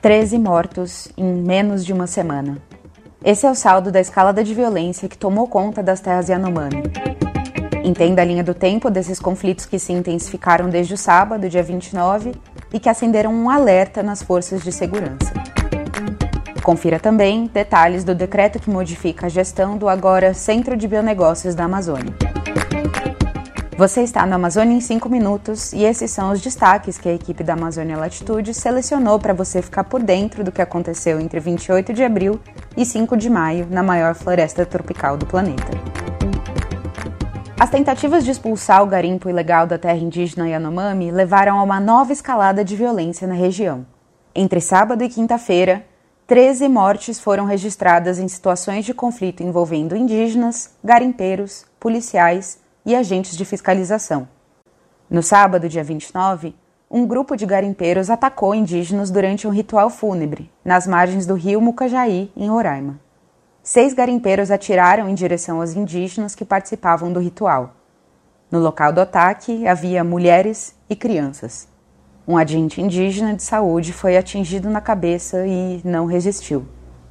13 mortos em menos de uma semana. Esse é o saldo da escalada de violência que tomou conta das terras Yanomami. Entenda a linha do tempo desses conflitos que se intensificaram desde o sábado, dia 29, e que acenderam um alerta nas forças de segurança. Confira também detalhes do decreto que modifica a gestão do agora Centro de Bionegócios da Amazônia. Você está no Amazônia em 5 minutos e esses são os destaques que a equipe da Amazônia Latitude selecionou para você ficar por dentro do que aconteceu entre 28 de abril e 5 de maio na maior floresta tropical do planeta. As tentativas de expulsar o garimpo ilegal da terra indígena Yanomami levaram a uma nova escalada de violência na região. Entre sábado e quinta-feira, 13 mortes foram registradas em situações de conflito envolvendo indígenas, garimpeiros, policiais e agentes de fiscalização. No sábado, dia 29, um grupo de garimpeiros atacou indígenas durante um ritual fúnebre, nas margens do rio Mucajaí, em Roraima. Seis garimpeiros atiraram em direção aos indígenas que participavam do ritual. No local do ataque havia mulheres e crianças. Um agente indígena de saúde foi atingido na cabeça e não resistiu.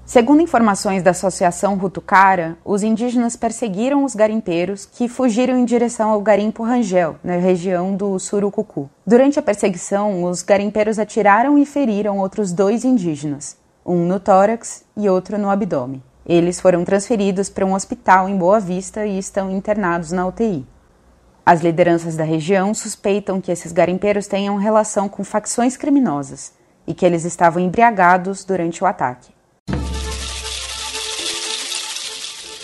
Segundo informações da Associação Rutucara, os indígenas perseguiram os garimpeiros que fugiram em direção ao garimpo Rangel, na região do Surucucu. Durante a perseguição, os garimpeiros atiraram e feriram outros dois indígenas, um no tórax e outro no abdômen. Eles foram transferidos para um hospital em Boa Vista e estão internados na UTI. As lideranças da região suspeitam que esses garimpeiros tenham relação com facções criminosas e que eles estavam embriagados durante o ataque.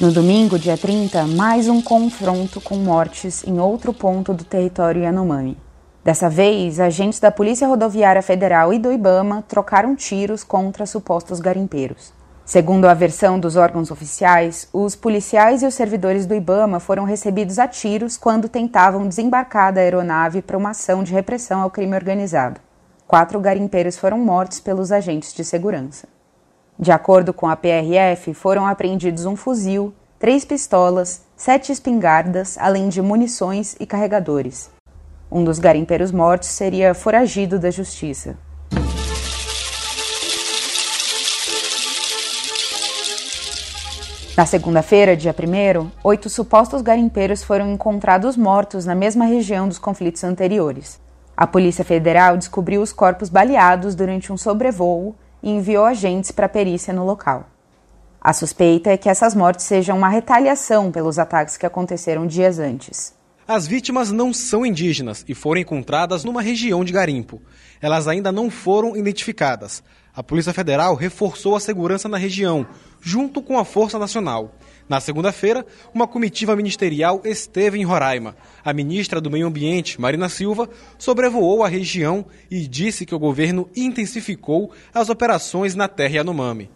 No domingo, dia 30, mais um confronto com mortes em outro ponto do território Yanomami. Dessa vez, agentes da Polícia Rodoviária Federal e do Ibama trocaram tiros contra supostos garimpeiros. Segundo a versão dos órgãos oficiais, os policiais e os servidores do Ibama foram recebidos a tiros quando tentavam desembarcar da aeronave para uma ação de repressão ao crime organizado. Quatro garimpeiros foram mortos pelos agentes de segurança. De acordo com a PRF, foram apreendidos um fuzil, três pistolas, sete espingardas, além de munições e carregadores. Um dos garimpeiros mortos seria foragido da justiça. Na segunda-feira, dia 1, oito supostos garimpeiros foram encontrados mortos na mesma região dos conflitos anteriores. A Polícia Federal descobriu os corpos baleados durante um sobrevoo e enviou agentes para a perícia no local. A suspeita é que essas mortes sejam uma retaliação pelos ataques que aconteceram dias antes. As vítimas não são indígenas e foram encontradas numa região de garimpo. Elas ainda não foram identificadas. A Polícia Federal reforçou a segurança na região, junto com a Força Nacional. Na segunda-feira, uma comitiva ministerial esteve em Roraima. A ministra do Meio Ambiente, Marina Silva, sobrevoou a região e disse que o governo intensificou as operações na terra Yanomami.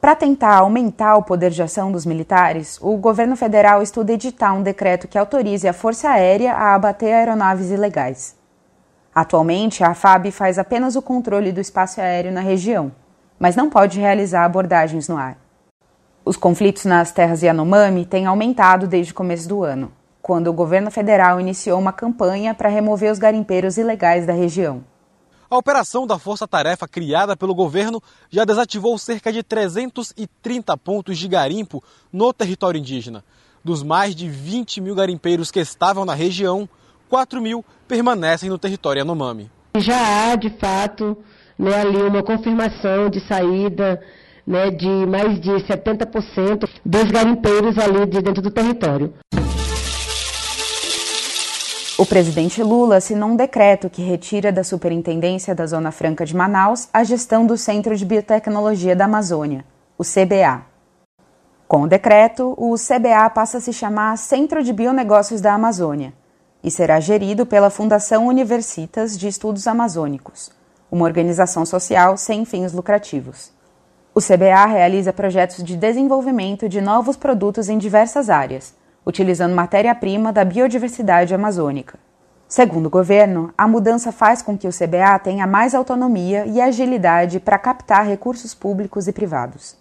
Para tentar aumentar o poder de ação dos militares, o governo federal estuda editar um decreto que autorize a Força Aérea a abater aeronaves ilegais. Atualmente, a FAB faz apenas o controle do espaço aéreo na região, mas não pode realizar abordagens no ar. Os conflitos nas terras Yanomami têm aumentado desde o começo do ano, quando o governo federal iniciou uma campanha para remover os garimpeiros ilegais da região. A operação da Força Tarefa criada pelo governo já desativou cerca de 330 pontos de garimpo no território indígena. Dos mais de 20 mil garimpeiros que estavam na região, 4 mil permanecem no território Yanomami. Já há, de fato, né, ali uma confirmação de saída né, de mais de 70% dos garimpeiros ali de dentro do território. O presidente Lula assinou um decreto que retira da Superintendência da Zona Franca de Manaus a gestão do Centro de Biotecnologia da Amazônia, o CBA. Com o decreto, o CBA passa a se chamar Centro de Bionegócios da Amazônia e será gerido pela Fundação Universitas de Estudos Amazônicos, uma organização social sem fins lucrativos. O CBA realiza projetos de desenvolvimento de novos produtos em diversas áreas, utilizando matéria-prima da biodiversidade amazônica. Segundo o governo, a mudança faz com que o CBA tenha mais autonomia e agilidade para captar recursos públicos e privados.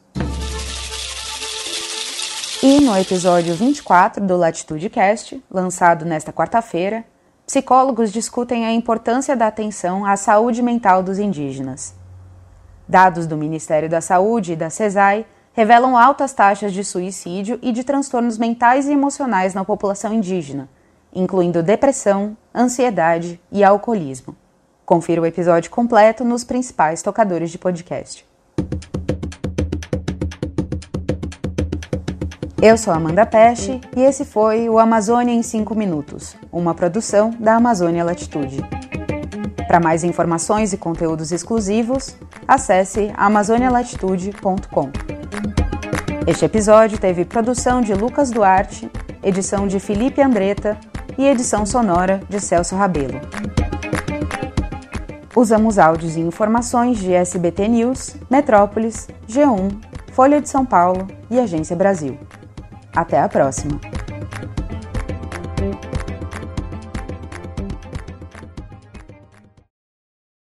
E no episódio 24 do Latitude Cast, lançado nesta quarta-feira, psicólogos discutem a importância da atenção à saúde mental dos indígenas. Dados do Ministério da Saúde e da CESAI revelam altas taxas de suicídio e de transtornos mentais e emocionais na população indígena, incluindo depressão, ansiedade e alcoolismo. Confira o episódio completo nos principais tocadores de podcast. Eu sou Amanda Peste e esse foi o Amazônia em 5 Minutos, uma produção da Amazônia Latitude. Para mais informações e conteúdos exclusivos, acesse amazonialatitude.com. Este episódio teve produção de Lucas Duarte, edição de Felipe Andretta e edição sonora de Celso Rabelo. Usamos áudios e informações de SBT News, Metrópolis, G1, Folha de São Paulo e Agência Brasil. Até a próxima!